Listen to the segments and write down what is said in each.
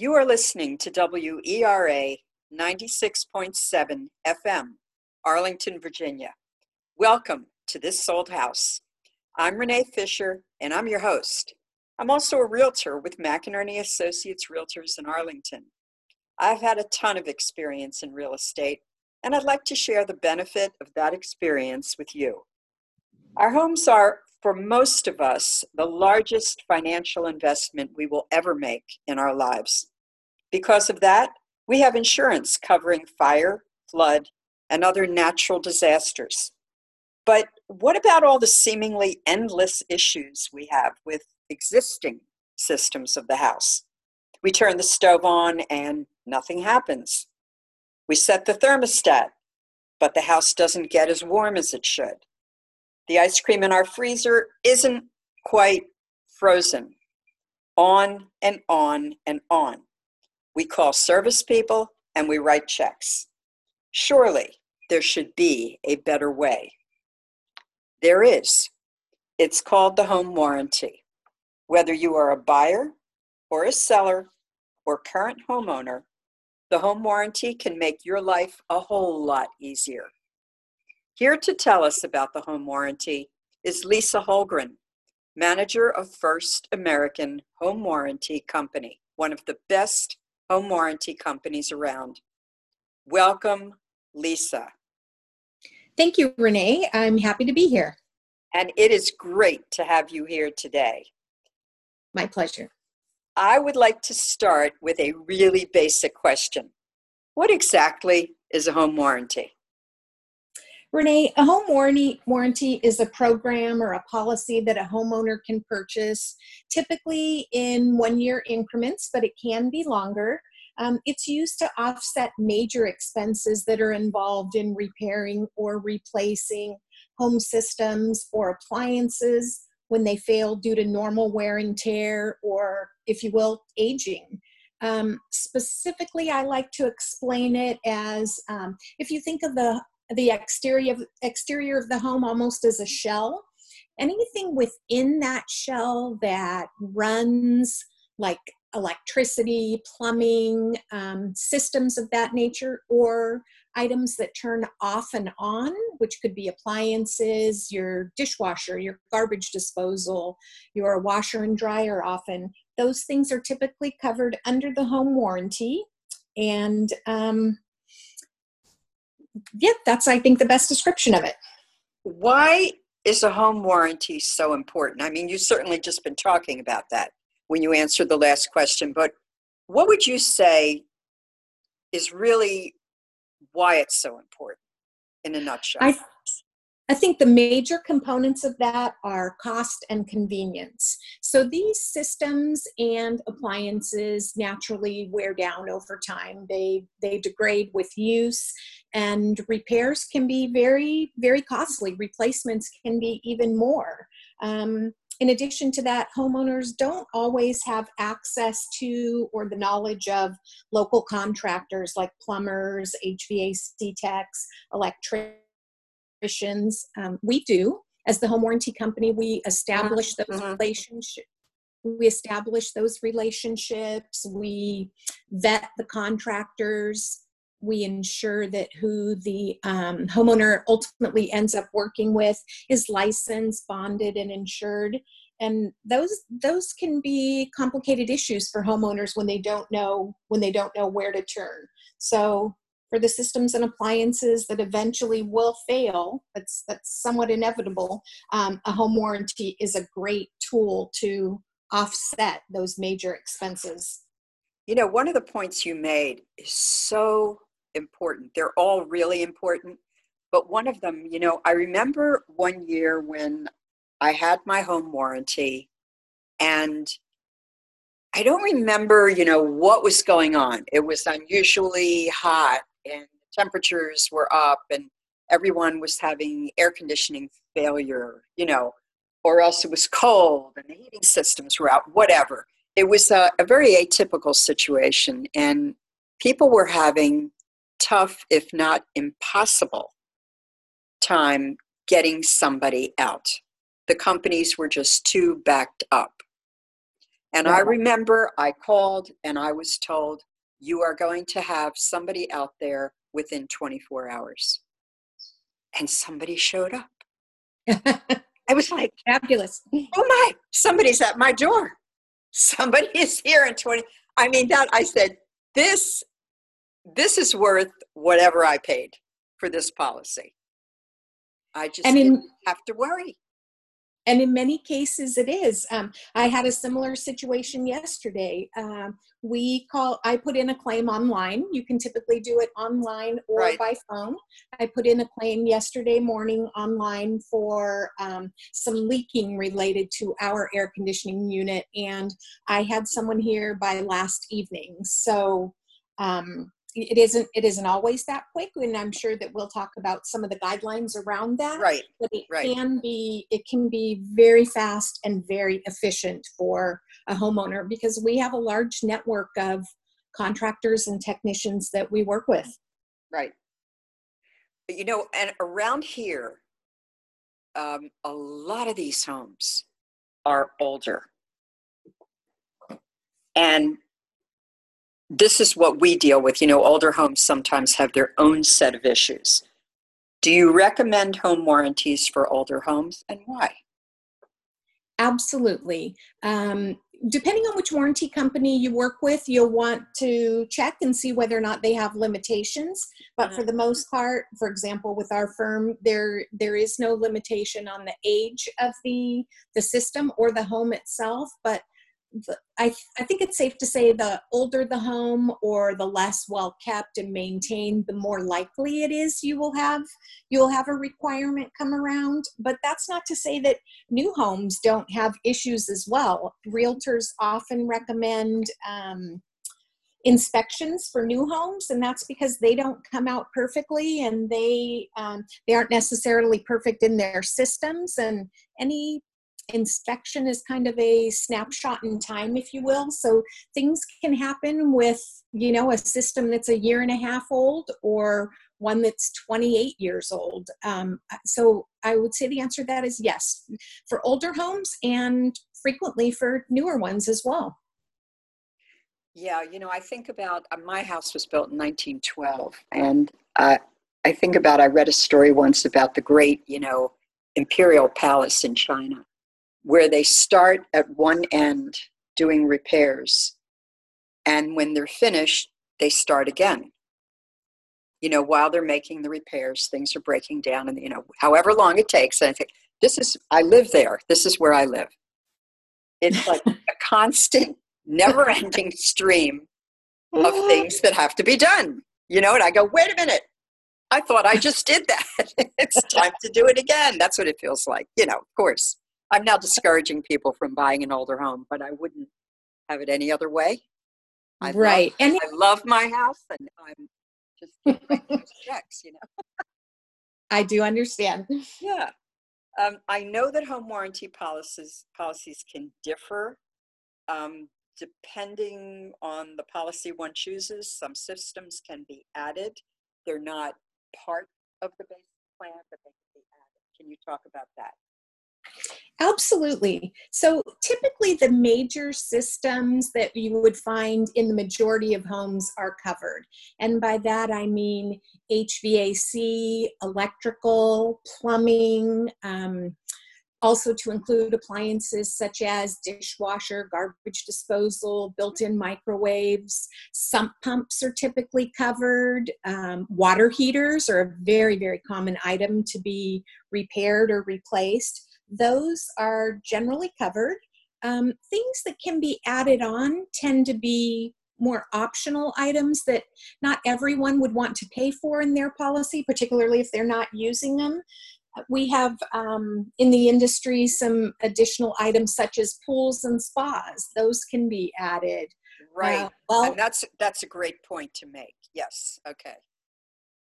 You are listening to WERA 96.7 FM, Arlington, Virginia. Welcome to This Sold House. I'm Renee Fisher, and I'm your host. I'm also a realtor with McInerney Associates Realtors in Arlington. I've had a ton of experience in real estate, and I'd like to share the benefit of that experience with you. Our homes are, for most of us, the largest financial investment we will ever make in our lives. Because of that, we have insurance covering fire, flood, and other natural disasters. But what about all the seemingly endless issues we have with existing systems of the house? We turn the stove on and nothing happens. We set the thermostat, but the house doesn't get as warm as it should. The ice cream in our freezer isn't quite frozen. On and on and on. We call service people and we write checks. Surely there should be a better way. There is. It's called the home warranty. Whether you are a buyer or a seller or current homeowner, the home warranty can make your life a whole lot easier. Here to tell us about the home warranty is Lisa Hultgren, manager of First American Home Warranty Company, one of the best home warranty companies around. Welcome, Lisa. Thank you, Renee. I'm happy to be here. And it is great to have you here today. My pleasure. I would like to start with a really basic question What exactly is a home warranty? Renee, a home warranty, is a program or a policy that a homeowner can purchase, typically in one year increments, but it can be longer. Um, it's used to offset major expenses that are involved in repairing or replacing home systems or appliances when they fail due to normal wear and tear or, if you will, aging. Um, specifically, I like to explain it as um, if you think of the the exterior of, exterior of the home almost as a shell. Anything within that shell that runs like electricity, plumbing, um, systems of that nature, or items that turn off and on, which could be appliances, your dishwasher, your garbage disposal, your washer and dryer often. Those things are typically covered under the home warranty. And um, yeah, that's, I think, the best description of it. Why is a home warranty so important? I mean, you've certainly just been talking about that when you answered the last question, but what would you say is really why it's so important in a nutshell? I, I think the major components of that are cost and convenience. So these systems and appliances naturally wear down over time. They they degrade with use and repairs can be very very costly. Replacements can be even more. Um, in addition to that, homeowners don't always have access to or the knowledge of local contractors like plumbers, HVAC techs, electricians um, we do. As the home warranty company we establish those mm-hmm. relationships we establish those relationships. We vet the contractors. We ensure that who the um, homeowner ultimately ends up working with is licensed bonded and insured. And those those can be complicated issues for homeowners when they don't know when they don't know where to turn. So for the systems and appliances that eventually will fail, that's, that's somewhat inevitable, um, a home warranty is a great tool to offset those major expenses. You know, one of the points you made is so important. They're all really important. But one of them, you know, I remember one year when I had my home warranty and I don't remember, you know, what was going on. It was unusually hot and temperatures were up and everyone was having air conditioning failure, you know, or else it was cold and the heating systems were out, whatever. It was a, a very atypical situation, and people were having tough, if not impossible, time getting somebody out. The companies were just too backed up. And I remember I called and I was told, you are going to have somebody out there within 24 hours. And somebody showed up. I was like, fabulous. Oh my, somebody's at my door. Somebody is here in 20. I mean, that I said, this, this is worth whatever I paid for this policy. I just in, didn't have to worry and in many cases it is. Um, i had a similar situation yesterday. Um, we call i put in a claim online. You can typically do it online or right. by phone. I put in a claim yesterday morning online for um, some leaking related to our air conditioning unit and i had someone here by last evening. So um, it isn't it isn't always that quick and i'm sure that we'll talk about some of the guidelines around that. Right but it right. can be it can be very fast and very efficient for a homeowner because we have a large network of contractors and technicians that we work with. Right. But you know and around here um, a lot of these homes are older. And this is what we deal with. You know, older homes sometimes have their own set of issues. Do you recommend home warranties for older homes and why? Absolutely. Um, depending on which warranty company you work with, you'll want to check and see whether or not they have limitations. But for the most part, for example, with our firm, there there is no limitation on the age of the the system or the home itself. But I, I think it's safe to say the older the home or the less well kept and maintained, the more likely it is you will have you'll have a requirement come around. But that's not to say that new homes don't have issues as well. Realtors often recommend um, inspections for new homes and that's because they don't come out perfectly and they um, they aren't necessarily perfect in their systems and any inspection is kind of a snapshot in time if you will. So things can happen with you know a system that's a year and a half old or one that's 28 years old. Um, so i would say the answer to that is yes for older homes and frequently for newer ones as well. Yeah you know i think about uh, my house was built in 1912 and uh, i think about i read a story once about the great you know imperial palace in china where they start at one end doing repairs and when they're finished they start again. You know while they're making the repairs things are breaking down and you know however long it takes and i think this is i live there. This is where i live. It's like a constant never ending stream of things that have to be done you know and i go wait a minute. I thought i just did that. It's time to do it again. That's what it feels like you know of course I'm now discouraging people from buying an older home, but I wouldn't have it any other way. I right. Love, and I love my house and I'm just those checks, you know. I do understand. Yeah. Um, I know that home warranty policies policies can differ um, depending on the policy one chooses. Some systems can be added. They're not part of the basic plan, but they can be added. Can you talk about that? Absolutely. So typically, the major systems that you would find in the majority of homes are covered. And by that, I mean HVAC, electrical, plumbing, um, also to include appliances such as dishwasher, garbage disposal, built in microwaves. Sump pumps are typically covered. Um, water heaters are a very, very common item to be repaired or replaced those are generally covered. Um, things that can be added on tend to be more optional items that not everyone would want to pay for in their policy, particularly if they're not using them. We have um, in the industry some additional items such as pools and spas. Those can be added. Right. Uh, well, and that's that's a great point to make. Yes. Okay.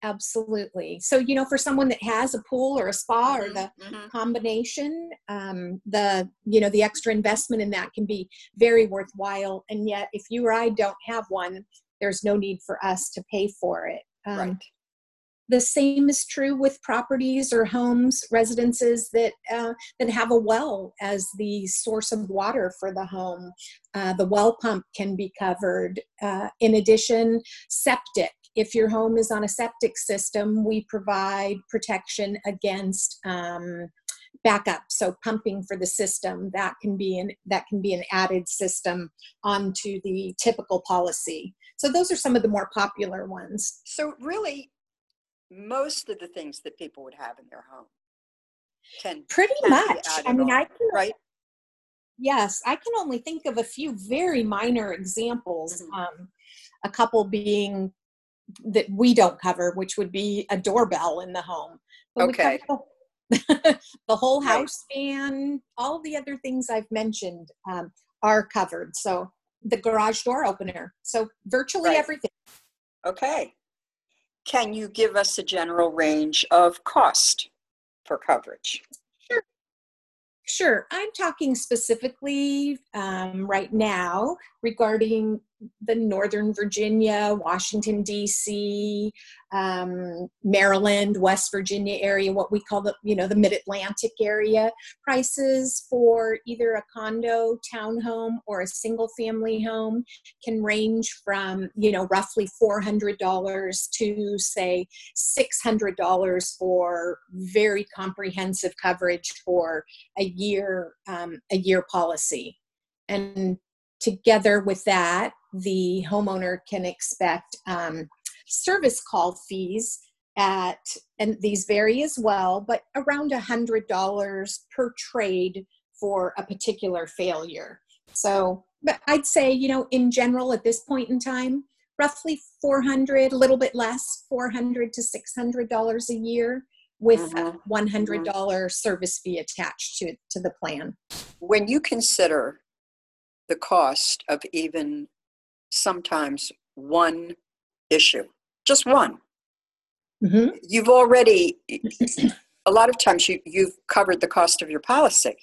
Absolutely. So, you know, for someone that has a pool or a spa mm-hmm, or the mm-hmm. combination, um, the, you know, the extra investment in that can be very worthwhile. And yet, if you or I don't have one, there's no need for us to pay for it. Um, right. the same is true with properties or homes, residences that uh, that have a well as the source of water for the home. Uh, the well pump can be covered. Uh, in addition, septic. If your home is on a septic system, we provide protection against um, backup. So pumping for the system that can be an that can be an added system onto the typical policy. So those are some of the more popular ones. So really, most of the things that people would have in their home can pretty can much. I mean, on, I can right. Yes, I can only think of a few very minor examples. Mm-hmm. Um, a couple being that we don't cover, which would be a doorbell in the home. But okay. the whole right. house fan, all the other things I've mentioned um, are covered. So the garage door opener. So virtually right. everything. Okay. Can you give us a general range of cost for coverage? Sure. Sure. I'm talking specifically um, right now regarding the Northern Virginia, Washington, D.C., um, Maryland, West Virginia area, what we call the, you know, the mid Atlantic area. Prices for either a condo, townhome, or a single family home can range from, you know, roughly $400 to, say, $600 for very comprehensive coverage for a year, um, a year policy. And together with that, the homeowner can expect um, service call fees at, and these vary as well, but around a $100 per trade for a particular failure. So, but I'd say, you know, in general at this point in time, roughly 400, a little bit less, 400 to $600 a year with Mhm. a $100 service fee attached to, to the plan. When you consider the cost of even sometimes one issue, just one, Mhm. you've already, a lot of times you, you've covered the cost of your policy.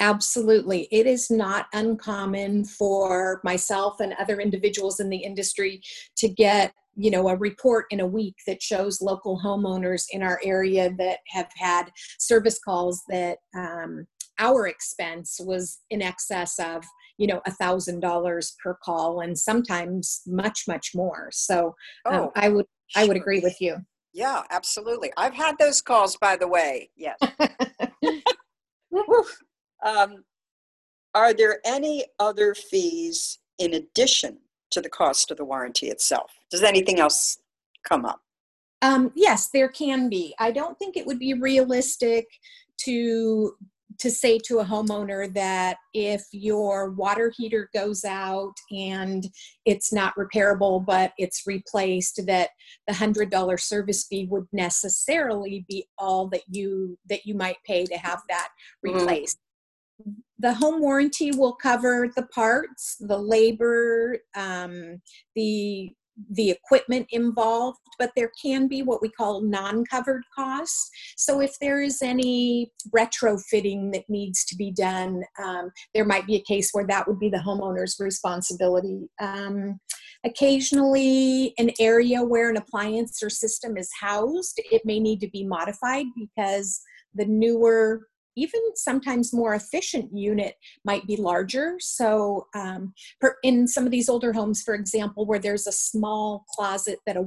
Absolutely. It is not uncommon for myself and other individuals in the industry to get, you know, a report in a week that shows local homeowners in our area that have had service calls that um, our expense was in excess of, you know, a thousand dollars per call and sometimes much, much more. So um, Oh, I would, I would agree with you. Yeah, absolutely. I've had those calls, by the way. Yes. Um, are there any other fees in addition to the cost of the warranty itself? Does anything else come up? Um, yes, there can be. I don't think it would be realistic to to say to a homeowner that if your water heater goes out and it's not repairable but it's replaced that the hundred dollar service fee would necessarily be all that you that you might pay to have that Mhm. replaced the home warranty will cover the parts the labor um, the the equipment involved but there can be what we call non-covered costs. So if there is any retrofitting that needs to be done um, there might be a case where that would be the homeowner's responsibility. Um, occasionally an area where an appliance or system is housed it may need to be modified because the newer even sometimes more efficient unit might be larger. So, um, per, in some of these older homes, for example, where there's a small closet that a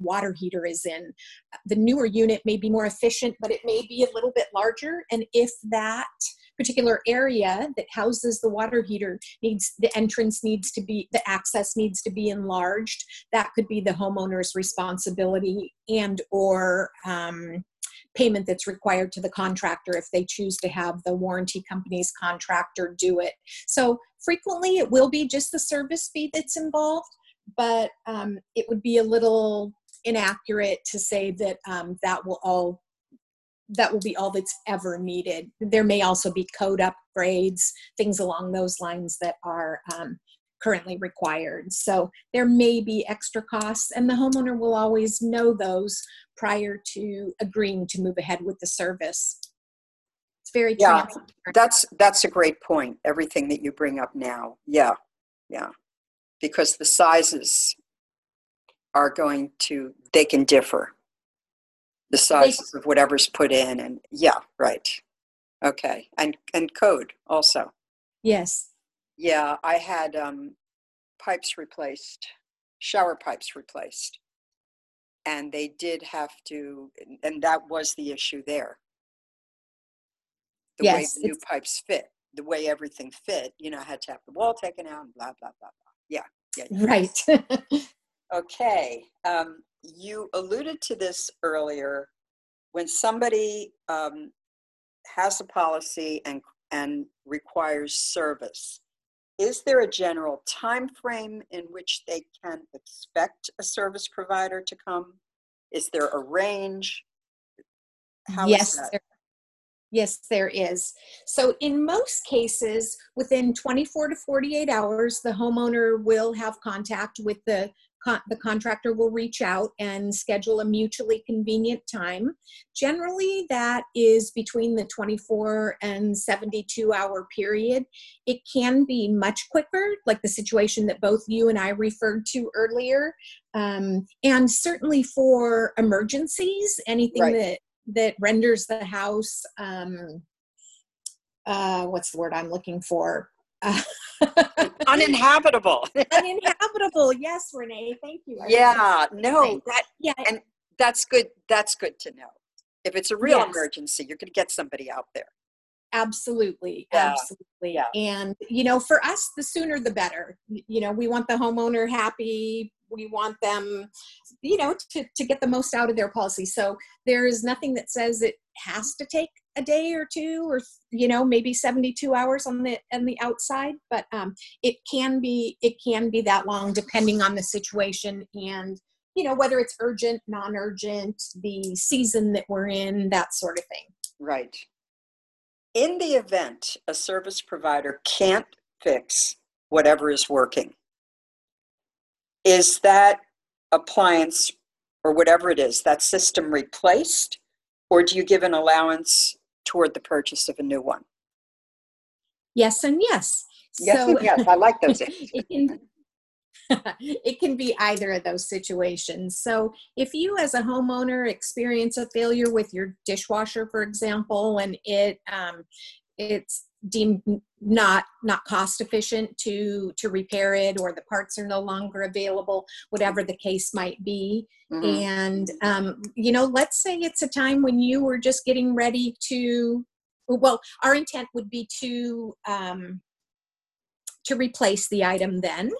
water heater is in, the newer unit may be more efficient, but it may be a little bit larger. And if that particular area that houses the water heater needs the entrance needs to be the access needs to be enlarged that could be the homeowner's responsibility and or um, payment that's required to the contractor if they choose to have the warranty company's contractor do it. So frequently it will be just the service fee that's involved, but um, it would be a little inaccurate to say that um, that will all that will be all that's ever needed. There may also be code upgrades, things along those lines that are um, currently required. So there may be extra costs, and the homeowner will always know those prior to agreeing to move ahead with the service. It's very Yeah, transparent. That's that's a great point. Everything that you bring up now. Yeah, yeah. Because the sizes are going to, they can differ. The sizes of whatever's put in and, yeah, right. Okay, and, and code also. Yes. Yeah, I had um, pipes replaced, shower pipes replaced. And they did have to, and that was the issue there. The way the new pipes fit, the way everything fit, you know, I had to have the wall taken out and blah, blah, blah, blah. Yeah, yeah. yeah. Right. Okay, um, you alluded to this earlier. When somebody um, has a policy and, and requires service, is there a general time frame in which they can expect a service provider to come? Is there a range? How is yes, that? there, yes, there is. So, in most cases, within 24 to 48 hours, the homeowner will have contact with the con- the contractor will reach out and schedule a mutually convenient time. Generally, that is between the 24 and 72 hour period. It can be much quicker, like the situation that both you and I referred to earlier. Um, and certainly for emergencies, anything Right. that that renders the house um, uh, what's the word I'm looking for? Uh, Uninhabitable. uninhabitable. Yes, Renee. Thank you. I Yeah, no, that, Yeah, and that's good, that's good to know. If it's a real Yes. emergency, you're gonna get somebody out there. absolutely. Yeah, Absolutely. yeah. And, you know, for us, the sooner the better. You know, we want the homeowner happy. We want them, you know, to, to get the most out of their policy. So there is nothing that says it has to take a day or two or, you know, maybe 72 hours on the, on the outside, but um, it can be, it can be that long depending on the situation and, you know, whether it's urgent, non-urgent, the season that we're in, that sort of thing. Right. In the event a service provider can't fix whatever is working, is that appliance or whatever it is, that system replaced? Or do you give an allowance toward the purchase of a new one? Yes and yes. Yes, So- yes, I like those. it can it can be either of those situations. So if you as a homeowner experience a failure with your dishwasher, for example, and it um, it's deemed not not cost efficient to to repair it or the parts are no longer available whatever the case might be Mhm. and um, you know let's say it's a time when you were just getting ready to well our intent would be to um, to replace the item then.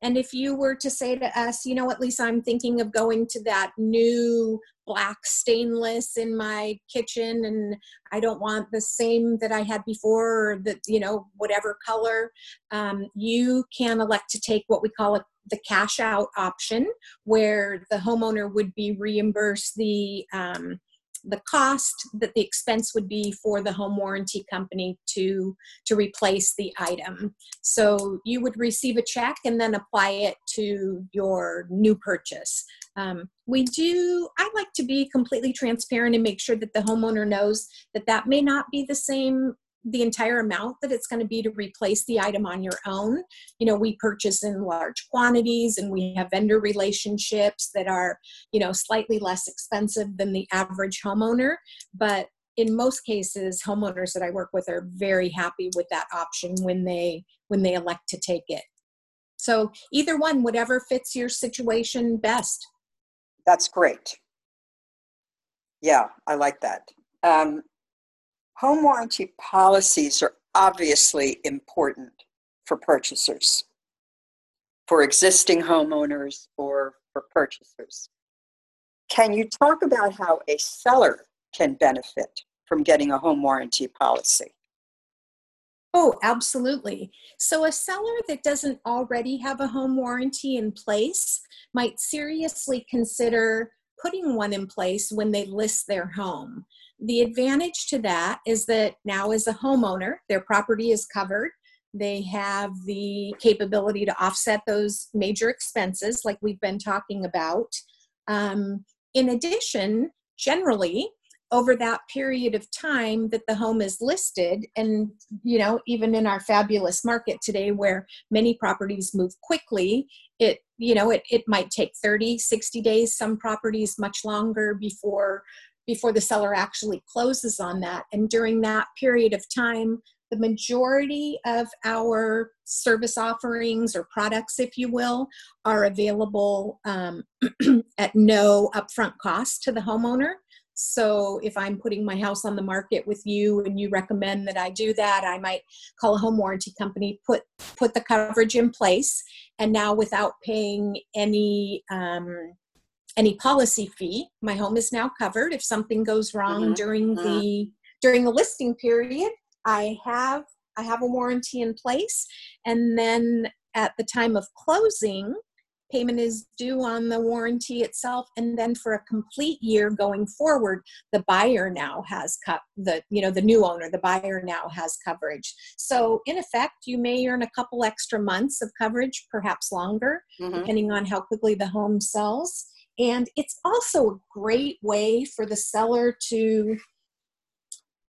And if you were to say to us you know what lisa i'm thinking of going to that new black stainless in my kitchen and i don't want the same that i had before or that you know whatever color um, you can elect to take what we call a, the cash out option where the homeowner would be reimbursed the um, the cost that the expense would be for the home warranty company to to replace the item. So you would receive a check and then apply it to your new purchase. Um, we do i like to be completely transparent and make sure that the homeowner knows that that may not be the same the entire amount that it's going to be to replace the item on your own you know we purchase in large quantities and we have vendor relationships that are you know slightly less expensive than the average homeowner but in most cases homeowners that i work with are very happy with that option when they when they elect to take it so either one whatever fits your situation best That's great. Yeah, I like that. Um, home warranty policies are obviously important for purchasers, for existing homeowners or for purchasers. Can you talk about how a seller can benefit from getting a home warranty policy? Oh, absolutely. So, a seller that doesn't already have a home warranty in place might seriously consider putting one in place when they list their home. The advantage to that is that now, as a homeowner, their property is covered. They have the capability to offset those major expenses, like we've been talking about. Um, in addition, generally, over that period of time that the home is listed and you know even in our fabulous market today where many properties move quickly it you know it, it might take 30 60 days some properties much longer before before the seller actually closes on that and during that period of time the majority of our service offerings or products, if you will, are available um, at no upfront cost to the homeowner. So if I'm putting my house on the market with you and you recommend that I do that, I might call a home warranty company, put put the coverage in place, and now without paying any um, any policy fee, my home is now covered. If something goes wrong mm-hmm. during mm-hmm. the during the listing period, I have I have a warranty in place, and then at the time of closing, payment is due on the warranty itself and then for a complete year going forward the buyer now has cut the you know the new owner the buyer now has coverage so in effect you may earn a couple extra months of coverage perhaps longer mm-hmm. depending on how quickly the home sells and it's also a great way for the seller to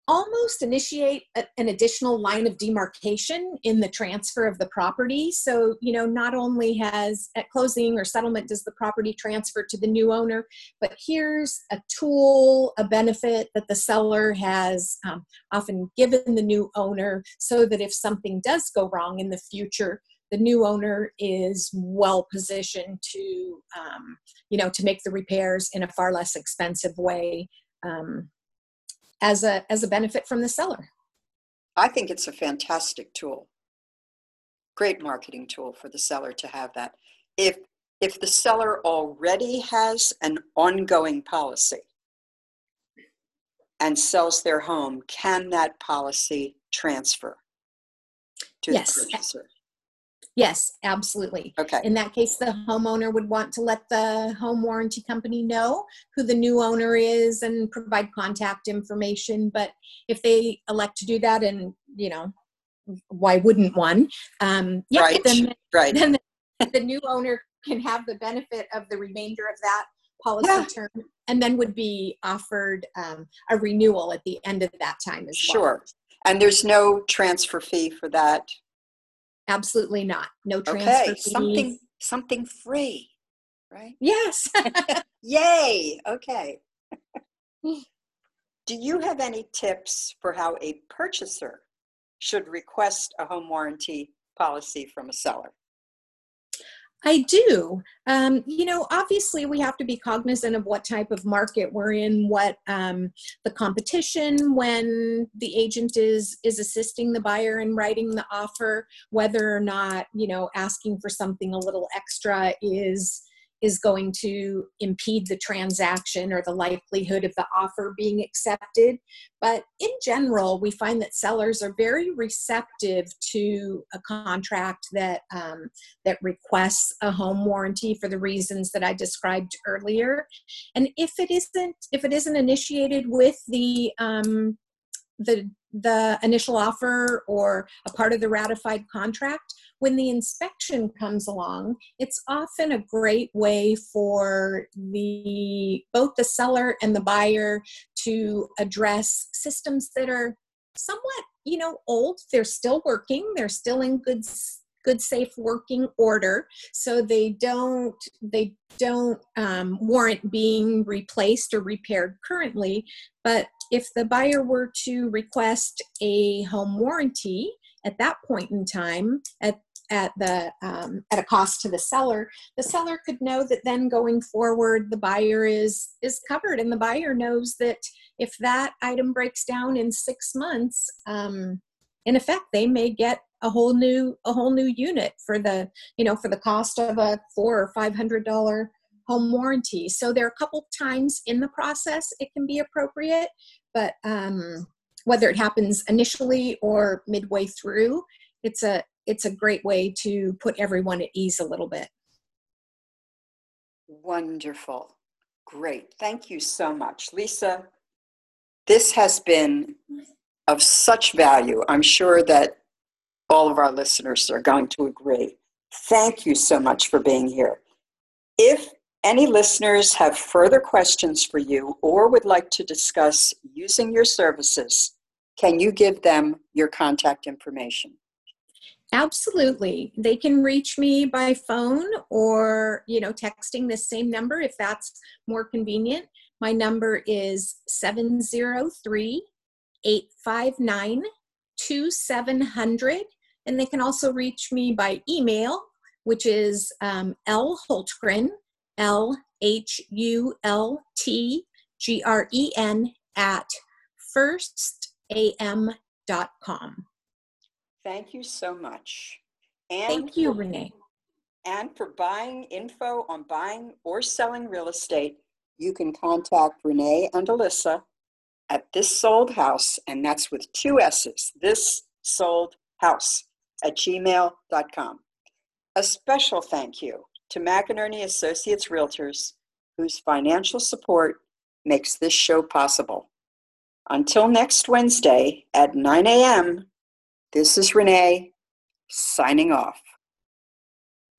almost initiate a, an additional line of demarcation in the transfer of the property. So, you know, not only has at closing or settlement does the property transfer to the new owner, but here's a tool, a benefit that the seller has um, often given the new owner so that if something does go wrong in the future, the new owner is well positioned to, um, you know, to make the repairs in a far less expensive way um, as a as a benefit from the seller. I think it's a fantastic tool. Great marketing tool for the seller to have that. If if the seller already has an ongoing policy and sells their home, can that policy transfer to yes. the purchaser? Yes, absolutely. Okay. In that case, the homeowner would want to let the home warranty company know who the new owner is and provide contact information. But if they elect to do that, and you know, why wouldn't one? Um, yeah, right. then, right. then the, the new owner can have the benefit of the remainder of that policy yeah. term and then would be offered um, a renewal at the end of that time as sure. well. Sure. And there's no transfer fee for that Absolutely not. No transfer okay. fees. Something something free, right? Yes. Yay. Okay. Mm. Do you have any tips for how a purchaser should request a home warranty policy from a seller? I do. Um, you know, obviously, we have to be cognizant of what type of market we're in, what um, the competition when the agent is is assisting the buyer in writing the offer, whether or not you know asking for something a little extra is is going to impede the transaction or the likelihood of the offer being accepted. But in general, we find that sellers are very receptive to a contract that um, that requests a home warranty for the reasons that I described earlier. And if it isn't if it isn't initiated with the um, the the initial offer or a part of the ratified contract, when the inspection comes along, it's often a great way for the both the seller and the buyer to address systems that are somewhat, you know, old. They're still working, they're still in good good safe working order so they don't they don't um, warrant being replaced or repaired currently but if the buyer were to request a home warranty at that point in time at at the um, at a cost to the seller the seller could know that then going forward the buyer is is covered and the buyer knows that if that item breaks down in six months um, in effect they may get a whole new a whole new unit for the you know for the cost of a four or five hundred dollar home warranty so there are a couple times in the process it can be appropriate but um, whether it happens initially or midway through it's a it's a great way to put everyone at ease a little bit. Wonderful. Great. Thank you so much. Lisa, this has been of such value. I'm sure that all of our listeners are going to agree. Thank you so much for being here. If any listeners have further questions for you or would like to discuss using your services, can you give them your contact information? Absolutely. They can reach me by phone or, you know, texting the same number if that's more convenient. My number is 703 859 2700. And they can also reach me by email, which is um, L Hultgren, L H U L T G R E N, at firstam.com. Thank you so much. And Thank you, Renee. And for buying info on buying or selling real estate, you can contact Renee and Alyssa at This Sold House, and that's with two S's, This Sold House at gmail.com. A special thank you to McInerney Associates Realtors, whose financial support makes this show possible. Until next Wednesday at 9 a.m., this is Renee signing off.